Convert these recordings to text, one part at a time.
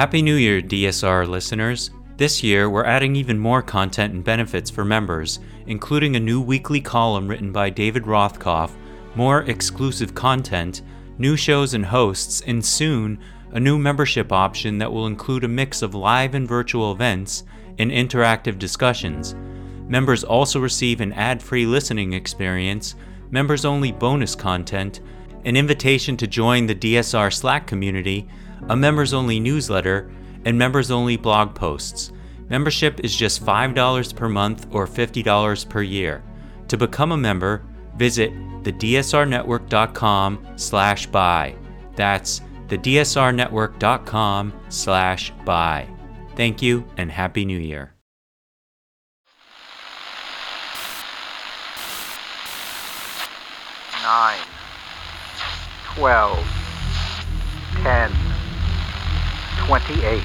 Happy New Year, DSR listeners! This year, we're adding even more content and benefits for members, including a new weekly column written by David Rothkopf, more exclusive content, new shows and hosts, and soon, a new membership option that will include a mix of live and virtual events and interactive discussions. Members also receive an ad free listening experience, members only bonus content, an invitation to join the DSR Slack community, a members only newsletter, and members only blog posts. Membership is just $5 per month or $50 per year. To become a member, visit thedsrnetwork.com slash buy. That's thedsrnetwork.com slash buy. Thank you and Happy New Year. Nine, twelve, ten, twenty-eight,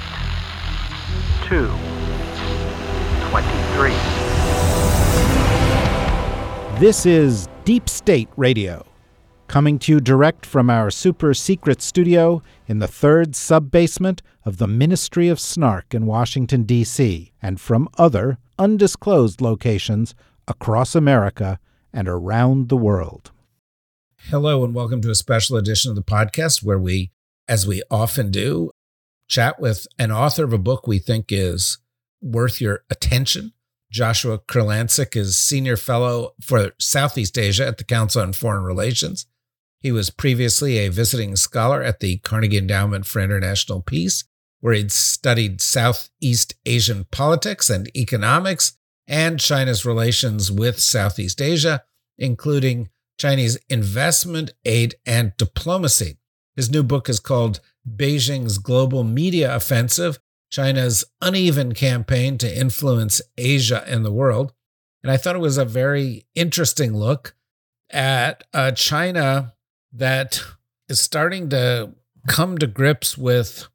two, twenty-three. This is Deep State Radio, coming to you direct from our super secret studio in the third sub basement of the Ministry of Snark in Washington, D.C., and from other undisclosed locations across America and around the world. Hello, and welcome to a special edition of the podcast where we, as we often do, chat with an author of a book we think is worth your attention. Joshua Kurlantzick is Senior Fellow for Southeast Asia at the Council on Foreign Relations. He was previously a visiting scholar at the Carnegie Endowment for International Peace, where he'd studied Southeast Asian politics and economics and China's relations with Southeast Asia, including Chinese investment, aid, and diplomacy. His new book is called Beijing's Global Media Offensive China's Uneven Campaign to Influence Asia and the World. And I thought it was a very interesting look at uh, China that is starting to come to grips with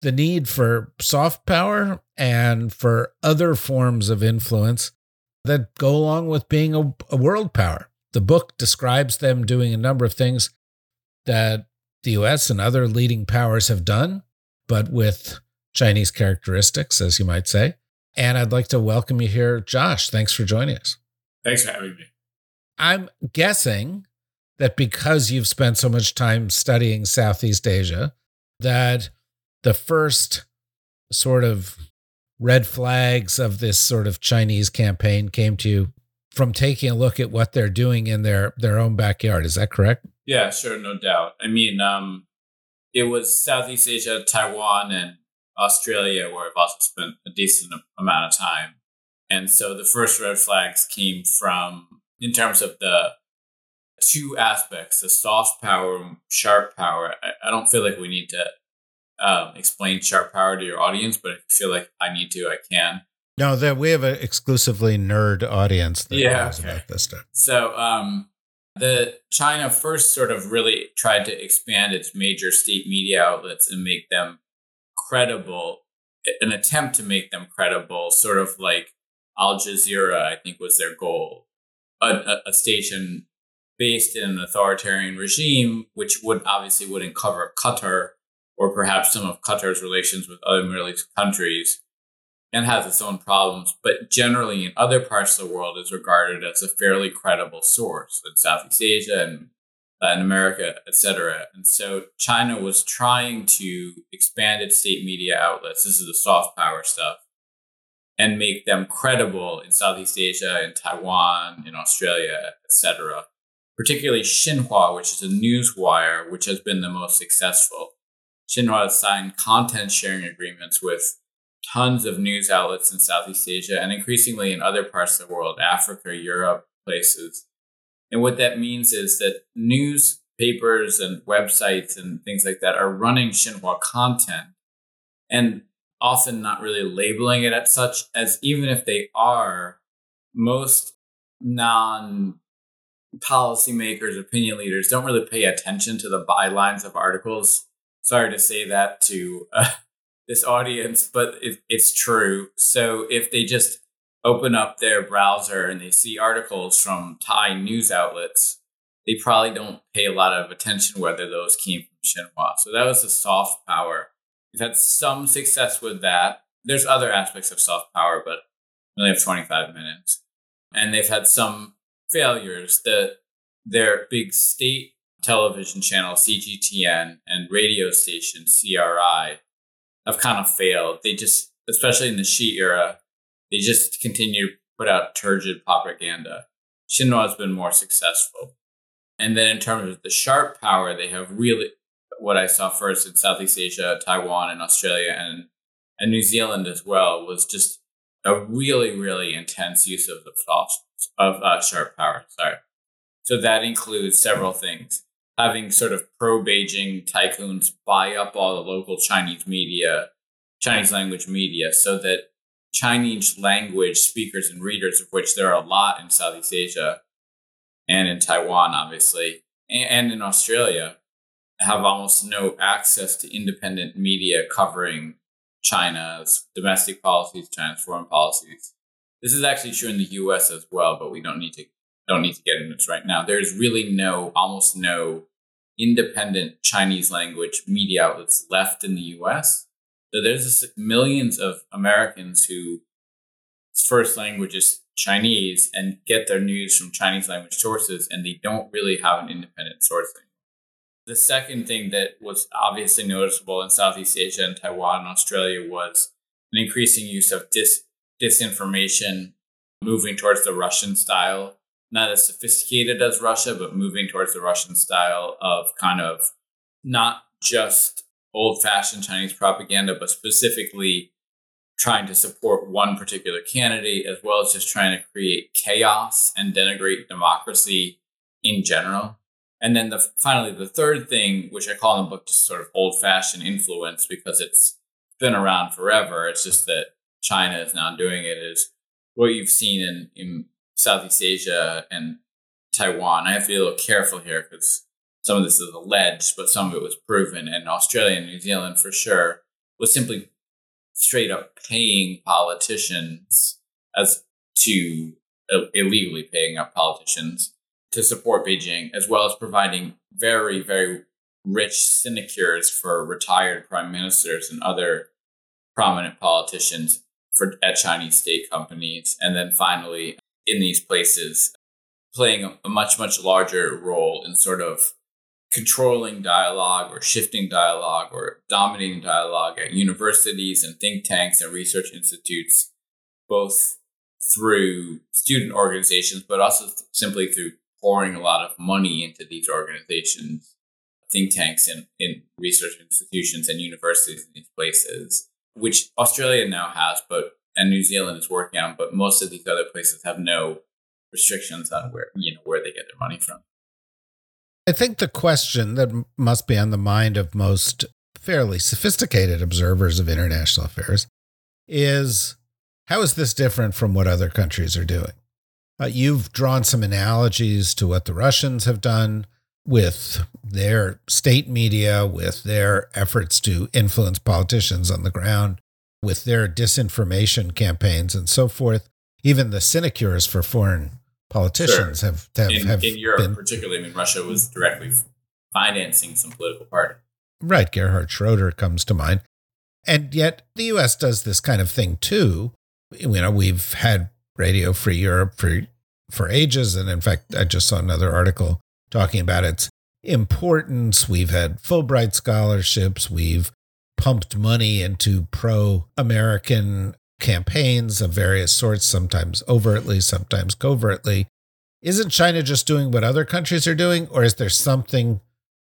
the need for soft power and for other forms of influence that go along with being a, a world power. The book describes them doing a number of things that the US and other leading powers have done, but with Chinese characteristics, as you might say. And I'd like to welcome you here, Josh. Thanks for joining us. Thanks for having me. I'm guessing that because you've spent so much time studying Southeast Asia, that the first sort of red flags of this sort of Chinese campaign came to you from taking a look at what they're doing in their their own backyard. Is that correct? Yeah, sure, no doubt. I mean, um, it was Southeast Asia, Taiwan, and Australia, where I've also spent a decent amount of time. And so the first red flags came from, in terms of the two aspects, the soft power and sharp power. I, I don't feel like we need to um, explain sharp power to your audience, but if you feel like I need to, I can. No, that we have an exclusively nerd audience that yeah, knows okay. about this stuff. So, um, the China first sort of really tried to expand its major state media outlets and make them credible, an attempt to make them credible, sort of like Al Jazeera, I think was their goal. A, a, a station based in an authoritarian regime, which would obviously wouldn't cover Qatar or perhaps some of Qatar's relations with other Middle East countries and has its own problems, but generally in other parts of the world is regarded as a fairly credible source in Southeast Asia and Latin America, etc. And so China was trying to expand its state media outlets. This is the soft power stuff, and make them credible in Southeast Asia, in Taiwan, in Australia, etc. Particularly Xinhua, which is a news wire, which has been the most successful. Xinhua has signed content sharing agreements with tons of news outlets in Southeast Asia and increasingly in other parts of the world, Africa, Europe, places. And what that means is that newspapers and websites and things like that are running Xinhua content and often not really labeling it as such, as even if they are, most non policymakers, opinion leaders don't really pay attention to the bylines of articles. Sorry to say that to uh, this audience, but it, it's true. So if they just open up their browser and they see articles from Thai news outlets, they probably don't pay a lot of attention whether those came from Xinhua. So that was the soft power we've had some success with that. There's other aspects of soft power, but we only have 25 minutes. And they've had some failures. that their big state television channel CGTN and radio station CRI have kind of failed. They just, especially in the Xi era, they just continue to put out turgid propaganda. Xinhua has been more successful. And then in terms of the sharp power, they have really what I saw first in Southeast Asia, Taiwan, and Australia, and and New Zealand as well was just a really really intense use of the of uh, sharp power. Sorry, so that includes several things: having sort of pro Beijing tycoons buy up all the local Chinese media, Chinese language media, so that Chinese language speakers and readers, of which there are a lot in Southeast Asia, and in Taiwan, obviously, and in Australia, have almost no access to independent media covering China's domestic policies, China's foreign policies. This is actually true in the U.S. as well, but we don't need to don't need to get into this right now. There's really no, almost no independent Chinese language media outlets left in the U.S. So there's millions of Americans who first language is Chinese and get their news from Chinese language sources, and they don't really have an independent sourcing. The second thing that was obviously noticeable in Southeast Asia and Taiwan and Australia was an increasing use of dis- disinformation moving towards the Russian style. Not as sophisticated as Russia, but moving towards the Russian style of kind of not just old fashioned Chinese propaganda, but specifically trying to support one particular candidate as well as just trying to create chaos and denigrate democracy in general. And then the finally the third thing, which I call in the book just sort of old fashioned influence because it's been around forever. It's just that China is now doing it is what you've seen in, in Southeast Asia and Taiwan. I have to be a little careful here because some of this is alleged, but some of it was proven. And Australia and New Zealand for sure was simply straight up paying politicians as to uh, illegally paying up politicians to support Beijing, as well as providing very, very rich sinecures for retired prime ministers and other prominent politicians for at Chinese state companies. And then finally, in these places, playing a, much, much larger role in sort of controlling dialogue or shifting dialogue or dominating dialogue at universities and think tanks and research institutes, both through student organizations, but also simply through pouring a lot of money into these organizations, think tanks and in research institutions and universities in these places, which Australia now has, but and New Zealand is working on, but most of these other places have no restrictions on where you know where they get their money from. I think the question that must be on the mind of most fairly sophisticated observers of international affairs is how is this different from what other countries are doing? Uh, you've drawn some analogies to what the Russians have done with their state media, with their efforts to influence politicians on the ground, with their disinformation campaigns and so forth. Even the sinecures for foreign politicians sure. have have, in, have in Europe, been, particularly. I mean, Russia was directly financing some political party. Right, Gerhard Schroeder comes to mind, and yet the U.S. does this kind of thing too. You know, we've had Radio Free Europe for for ages, and in fact, I just saw another article talking about its importance. We've had Fulbright scholarships. We've pumped money into pro American campaigns of various sorts, sometimes overtly, sometimes covertly. Isn't China just doing what other countries are doing, or is there something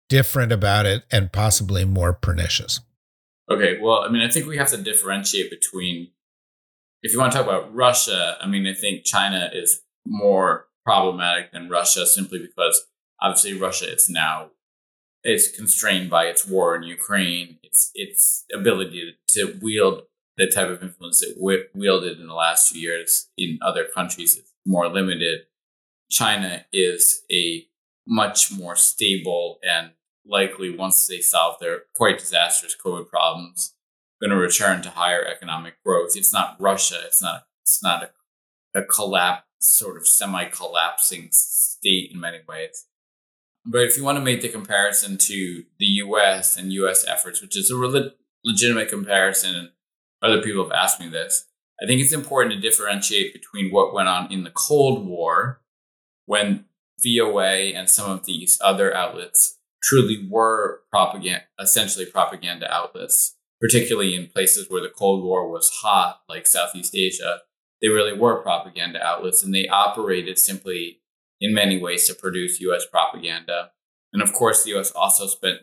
different about it and possibly more pernicious? Okay, well, I mean, I think we have to differentiate between, if you want to talk about Russia, I mean, I think China is more problematic than Russia simply because obviously Russia is now is constrained by its war in Ukraine, its its ability to, wield the type of influence it wielded in the last few years in other countries is more limited. China is a much more stable and likely once they solve their quite disastrous COVID problems, going to return to higher economic growth. It's not Russia. It's not. It's not a, a collapse, sort of semi-collapsing state in many ways. But if you want to make the comparison to the U.S. and U.S. efforts, which is a legitimate comparison, and other people have asked me this. I think it's important to differentiate between what went on in the Cold War when VOA and some of these other outlets truly were propaganda, essentially propaganda outlets, particularly in places where the Cold War was hot, like Southeast Asia. They really were propaganda outlets and they operated simply in many ways to produce US propaganda. And of course, the US also spent,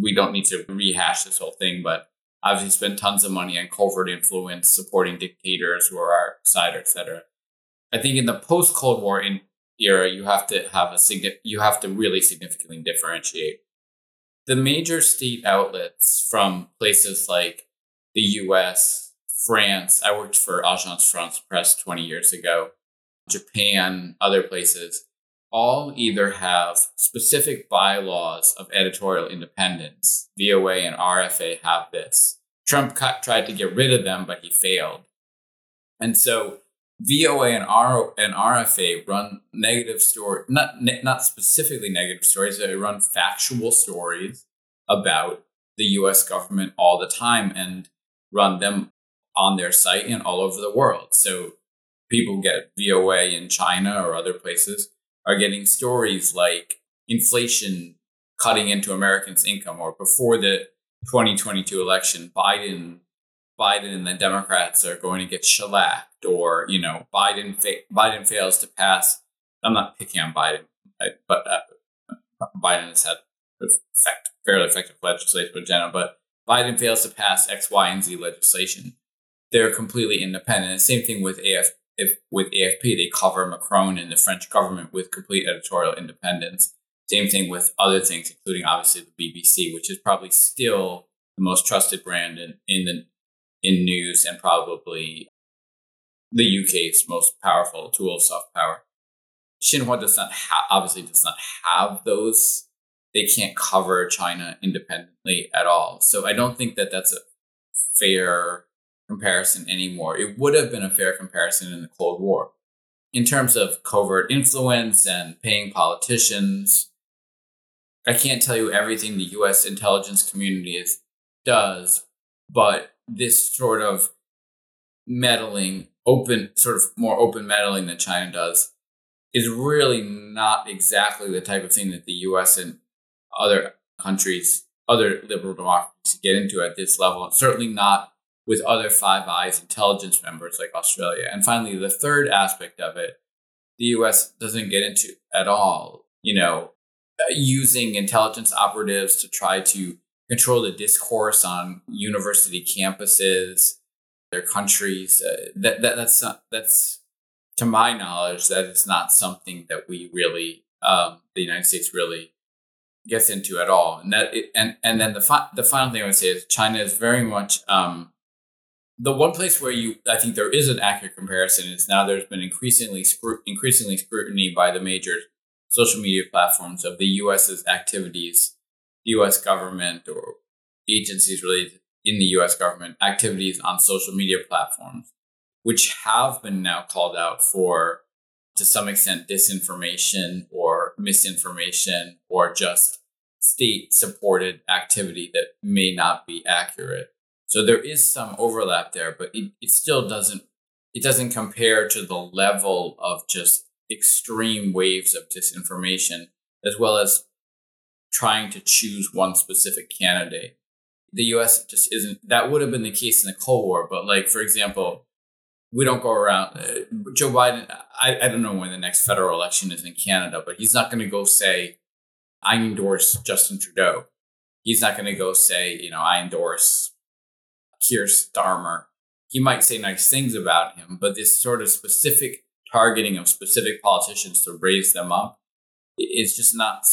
we don't need to rehash this whole thing, but obviously spent tons of money on covert influence, supporting dictators who are our side, et cetera. I think in the post Cold War era, you have to have a you have to really significantly differentiate the major state outlets from places like the U.S., France. I worked for Agence France Presse twenty years ago. Japan, other places, all either have specific bylaws of editorial independence. VOA and RFA have this. Trump tried to get rid of them, but he failed. And so VOA and R and RFA run negative story, not not specifically negative stories. They run factual stories about the U.S. government all the time and run them on their site and all over the world. So people get VOA in China or other places are getting stories like inflation cutting into Americans' income, or before the 2022 election, Biden Biden and the Democrats are going to get shellacked, or you know, Biden fa- Biden fails to pass. I'm not picking on Biden, but uh, Biden has had effect, fairly effective legislation in general. But Biden fails to pass X, Y, and Z legislation. They're completely independent. same thing with AF, if with AFP, they cover Macron and the French government with complete editorial independence. Same thing with other things, including obviously the BBC, which is probably still the most trusted brand in, in the in news and probably the UK's most powerful tool of soft power. Xinhua does not have, obviously does not have those. They can't cover China independently at all. So I don't think that that's a fair comparison anymore. It would have been a fair comparison in the Cold War. In terms of covert influence and paying politicians, I can't tell you everything the US intelligence community is, does, but this sort of meddling, open, sort of more open meddling that China does, is really not exactly the type of thing that the US and other countries, other liberal democracies get into at this level. And certainly not with other Five Eyes intelligence members like Australia. And finally, the third aspect of it, the US doesn't get into at all, you know, using intelligence operatives to try to control the discourse on university campuses, their countries. Uh, that, that that's not, that's to my knowledge that is not something that we really um, the United States really gets into at all. And that it, and and then the fi- the final thing I would say is China is very much um, the one place where you I think there is an accurate comparison is now there's been increasingly scru- increasingly scrutiny by the major social media platforms of the U.S.'s activities the U.S. government or agencies related in the U.S. government activities on social media platforms, which have been now called out for, to some extent, disinformation or misinformation or just state supported activity that may not be accurate. So there is some overlap there, but it, it still doesn't it doesn't compare to the level of just extreme waves of disinformation as well as trying to choose one specific candidate. The US just isn't, that would have been the case in the Cold War, but like, for example, we don't go around, uh, Joe Biden, I, I don't know when the next federal election is in Canada, but he's not going to go say, I endorse Justin Trudeau. He's not going to go say, you know, I endorse Keir Starmer. He might say nice things about him, but this sort of specific targeting of specific politicians to raise them up is just not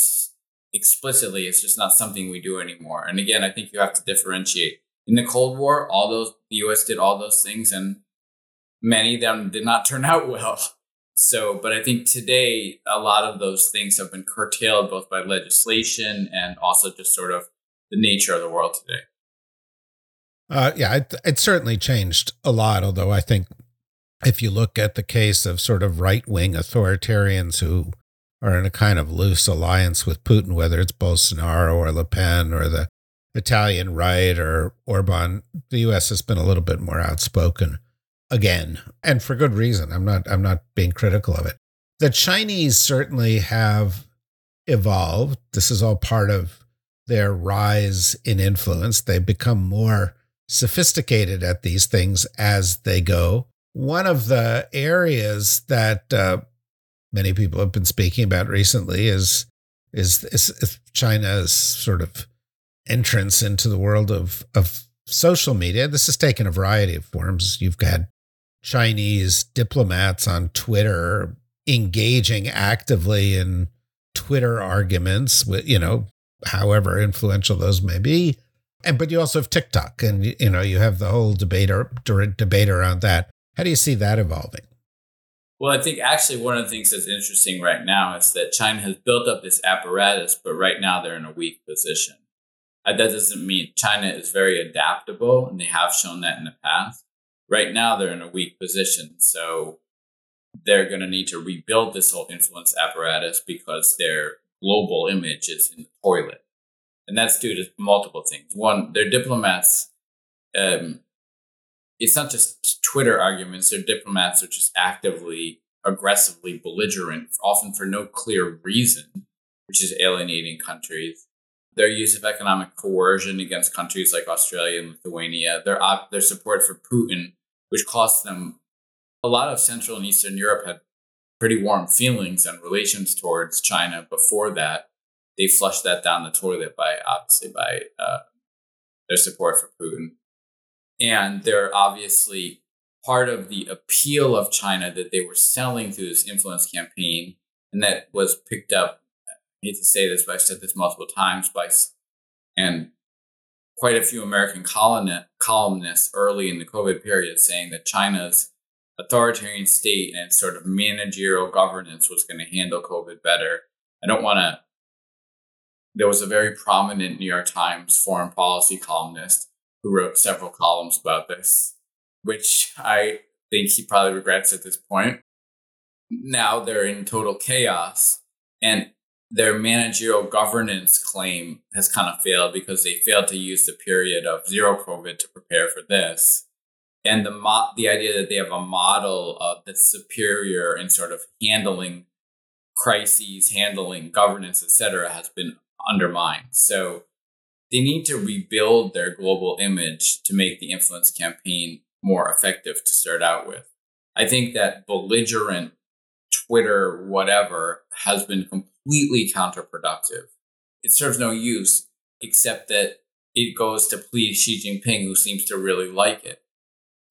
explicitly. It's just not something we do anymore. And again, I think you have to differentiate. In the Cold War, all those the US did all those things and many of them did not turn out well. So, but I think today a lot of those things have been curtailed both by legislation and also just sort of the nature of the world today. Uh, yeah, it, it certainly changed a lot. Although I think if you look at the case of sort of right wing authoritarians who are in a kind of loose alliance with Putin, whether it's Bolsonaro or Le Pen or the Italian right or Orban, the US has been a little bit more outspoken again, and for good reason. I'm not I'm not being critical of it. The Chinese certainly have evolved. This is all part of their rise in influence. They've become more sophisticated at these things as they go. One of the areas that uh, many people have been speaking about recently is, is is, China's sort of entrance into the world of of social media. This has taken a variety of forms. You've had Chinese diplomats on Twitter engaging actively in Twitter arguments with, you know, however influential those may be. And but you also have TikTok, and you know you have the whole debate or debate around that. How do you see that evolving? Well, I think actually one of the things that's interesting right now is that China has built up this apparatus, but right now they're in a weak position. Uh, that doesn't mean China is very adaptable, and they have shown that in the past. Right now, they're in a weak position, so they're going to need to rebuild this whole influence apparatus because their global image is in the toilet. And that's due to multiple things. One, they're diplomats, um, it's not just Twitter arguments, They're diplomats are just actively, aggressively belligerent, often for no clear reason, which is alienating countries. Their use of economic coercion against countries like Australia and Lithuania, their, their support for Putin, which cost them a lot of Central and Eastern Europe had pretty warm feelings and relations towards China before that. They flushed that down the toilet by obviously by uh, their support for Putin, and they're obviously part of the appeal of China that they were selling through this influence campaign, and that was picked up. I hate to say this, but I've said this multiple times by and quite a few American columnists early in the COVID period saying that China's authoritarian state and sort of managerial governance was going to handle COVID better. I don't want to. There was a very prominent New York Times foreign policy columnist who wrote several columns about this, which I think he probably regrets at this point. Now they're in total chaos, and their managerial governance claim has kind of failed because they failed to use the period of zero COVID to prepare for this and the mo- the idea that they have a model of the superior in sort of handling crises, handling governance, etc., has been undermined. So they need to rebuild their global image to make the influence campaign more effective to start out with. I think that belligerent Twitter, whatever, has been completely counterproductive. It serves no use except that it goes to please Xi Jinping, who seems to really like it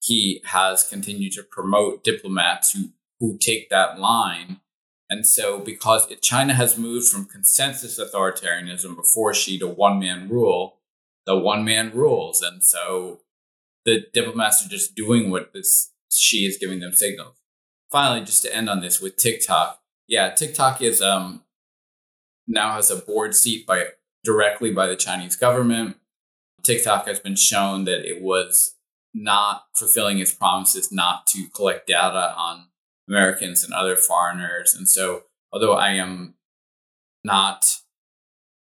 he has continued to promote diplomats who, who take that line. And so, because it, China has moved from consensus authoritarianism before Xi to one man rule, the one man rules. And so the diplomats are just doing what this Xi is giving them signals. Finally, just to end on this with TikTok. Yeah, TikTok is um now has a board seat by directly by the Chinese government. TikTok has been shown that it was not fulfilling its promises not to collect data on Americans and other foreigners. And so, although I am not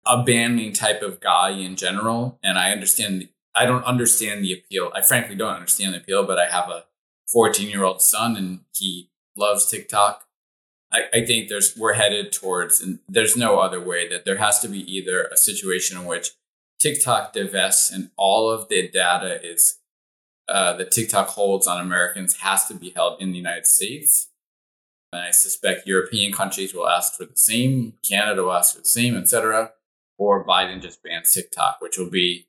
a banning type of guy in general, and I understand, I don't understand the appeal. I frankly don't understand the appeal, but I have a 14 year old son and he loves TikTok. I, I think there's we're headed towards, and there's no other way that there has to be either a situation in which TikTok divests and all of the data is uh, that TikTok holds on Americans has to be held in the United States. And I suspect European countries will ask for the same, Canada will ask for the same, etc. Or Biden just bans TikTok, which will be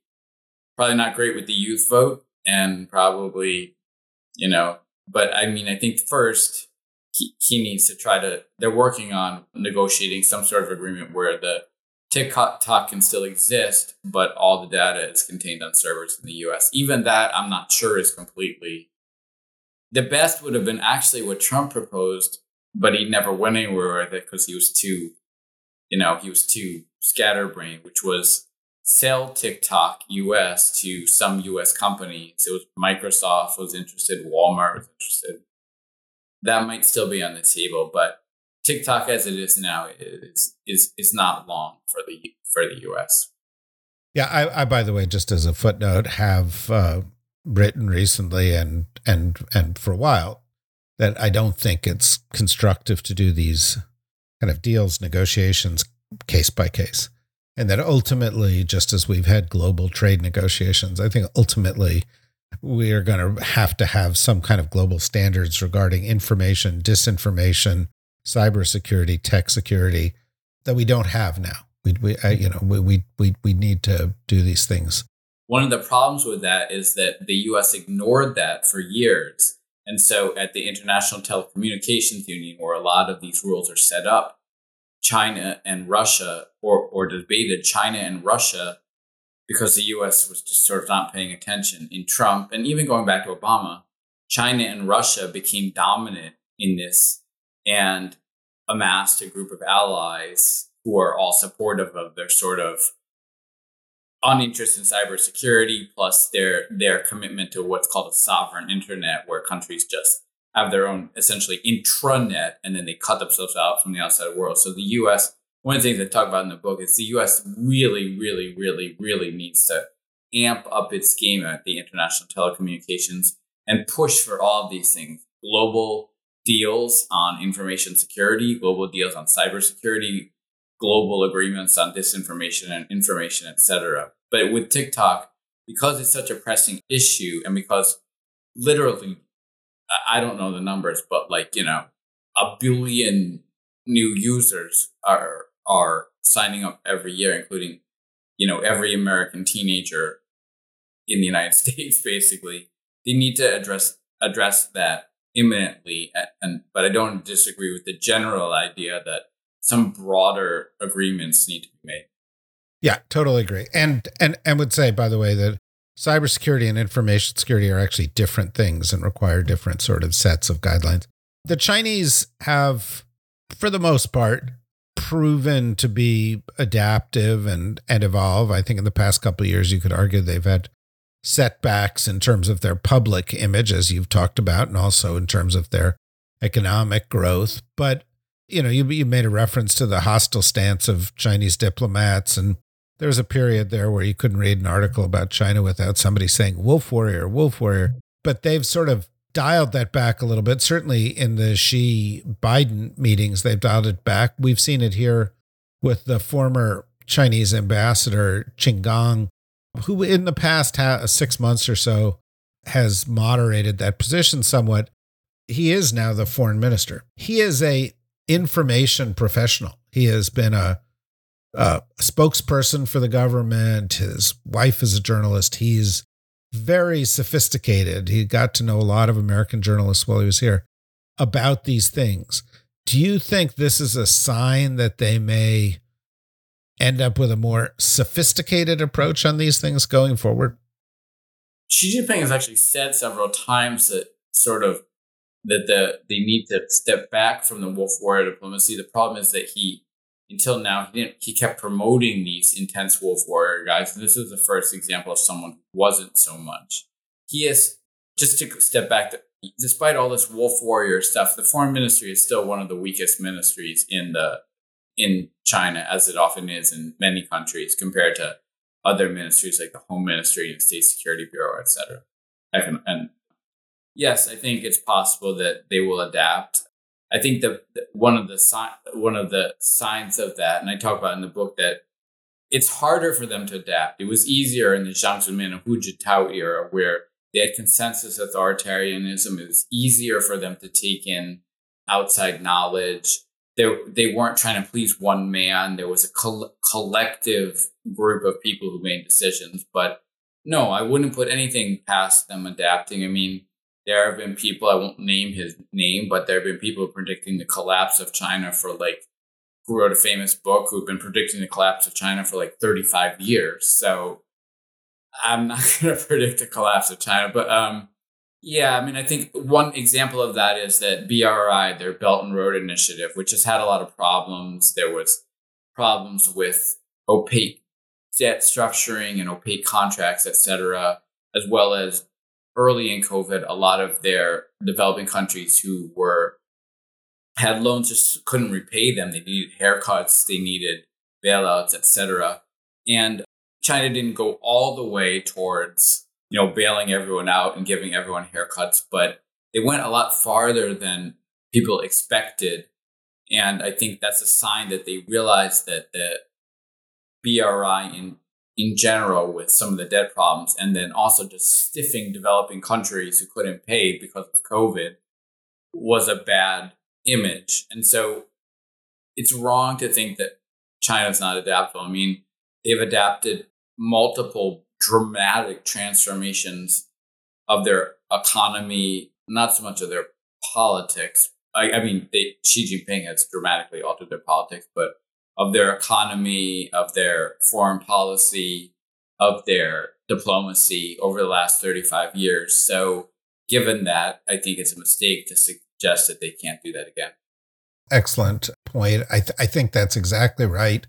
probably not great with the youth vote and probably, you know, but I mean, I think first he, he needs to try to, they're working on negotiating some sort of agreement where the TikTok can still exist, but all the data is contained on servers in the US. Even that, I'm not sure is completely. The best would have been actually what Trump proposed, but he never went anywhere with it because he was too, you know, he was too scatterbrained, which was sell TikTok US to some US companies. It was Microsoft was interested, Walmart was interested. That might still be on the table, but TikTok as it is now is is is not long for the for the US. Yeah, I, I by the way, just as a footnote, have uh, written recently and and and for a while that I don't think it's constructive to do these kind of deals, negotiations case by case. And that ultimately, just as we've had global trade negotiations, I think ultimately we are going to have to have some kind of global standards regarding information, disinformation, cybersecurity, tech security that we don't have now. We, we uh, you know, we, we, we, we need to do these things. One of the problems with that is that the US ignored that for years. And so at the International Telecommunications Union, where a lot of these rules are set up, China and Russia, or, or debated China and Russia because the US was just sort of not paying attention in Trump. And even going back to Obama, China and Russia became dominant in this and amassed a group of allies who are all supportive of their sort of uninterest in cybersecurity plus their their commitment to what's called a sovereign internet where countries just have their own essentially intranet and then they cut themselves out from the outside world. So the US one of the things I talk about in the book is the US really, really, really, really needs to amp up its game at the international telecommunications and push for all of these things. Global deals on information security, global deals on cybersecurity, global agreements on disinformation and information, etc. But with TikTok, because it's such a pressing issue and because literally, I don't know the numbers, but like, you know, a billion new users are are signing up every year, including, you know, every American teenager in the United States, basically. They need to address address that imminently. And but I don't disagree with the general idea that some broader agreements need to be made. Yeah, totally agree. And and and would say, by the way, that cybersecurity and information security are actually different things and require different sort of sets of guidelines. The Chinese have, for the most part, proven to be adaptive and and evolve. I think in the past couple years, you could argue they've had setbacks in terms of their public image, as you've talked about, and also in terms of their economic growth. But you know, you you made a reference to the hostile stance of Chinese diplomats, and there was a period there where you couldn't read an article about China without somebody saying "wolf warrior, wolf warrior." But they've sort of dialed that back a little bit. Certainly in the Xi Biden meetings, they've dialed it back. We've seen it here with the former Chinese ambassador Qin Gang, who in the past ha- six months or so has moderated that position somewhat. He is now the foreign minister. He is a information professional. He has been a, a spokesperson for the government. His wife is a journalist. He's very sophisticated. He got to know a lot of American journalists while he was here about these things. Do you think this is a sign that they may end up with a more sophisticated approach on these things going forward? Xi Jinping has actually said several times that sort of that the they need to step back from the wolf warrior diplomacy. The problem is that he until now he didn't he kept promoting these intense wolf warrior guys and this is the first example of someone who wasn't so much he is just to step back despite all this wolf warrior stuff the foreign ministry is still one of the weakest ministries in the in china as it often is in many countries compared to other ministries like the home ministry and state security bureau etc and, yes i think it's possible that they will adapt I think the, one of the si- one of the signs of that, and I talk about in the book that it's harder for them to adapt. It was easier in the Jiang Zemin and Hu Jintao era, where they had consensus authoritarianism. It was easier for them to take in outside knowledge. They, they weren't trying to please one man. There was a col- collective group of people who made decisions. But no, I wouldn't put anything past them adapting. I mean, there have been people, I won't name his name, but there have been people predicting the collapse of China for like, who wrote a famous book who've been predicting the collapse of China for like 35 years. So I'm not going to predict the collapse of China, but um, yeah, I mean, I think one example of that is that BRI, their Belt and Road Initiative, which has had a lot of problems. There was problems with opaque debt structuring and opaque contracts, et cetera, as well as early in COVID, a lot of their developing countries who were had loans just couldn't repay them. They needed haircuts, they needed bailouts, etc. And China didn't go all the way towards, you know, bailing everyone out and giving everyone haircuts, but they went a lot farther than people expected. And I think that's a sign that they realized that the BRI in in general with some of the debt problems, and then also just stiffing developing countries who couldn't pay because of COVID was a bad image. And so it's wrong to think that China's not adaptable. I mean, they've adapted multiple dramatic transformations of their economy, not so much of their politics. I, I mean, they, Xi Jinping has dramatically altered their politics, but of their economy, of their foreign policy, of their diplomacy over the last 35 years. So, given that, I think it's a mistake to suggest that they can't do that again. Excellent point. I, th- I think that's exactly right.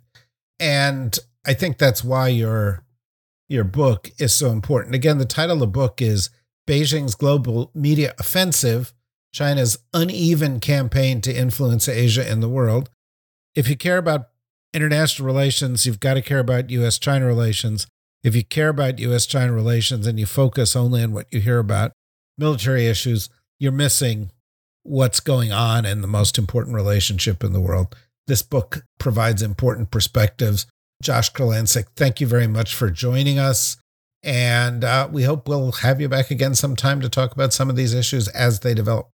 And I think that's why your your book is so important. Again, the title of the book is Beijing's Global Media Offensive China's Uneven Campaign to Influence Asia and the World. If you care about international relations, you've got to care about US China relations. If you care about US China relations and you focus only on what you hear about military issues, you're missing what's going on in the most important relationship in the world. This book provides important perspectives. Josh Kurlantzick, thank you very much for joining us. And uh, we hope we'll have you back again sometime to talk about some of these issues as they develop.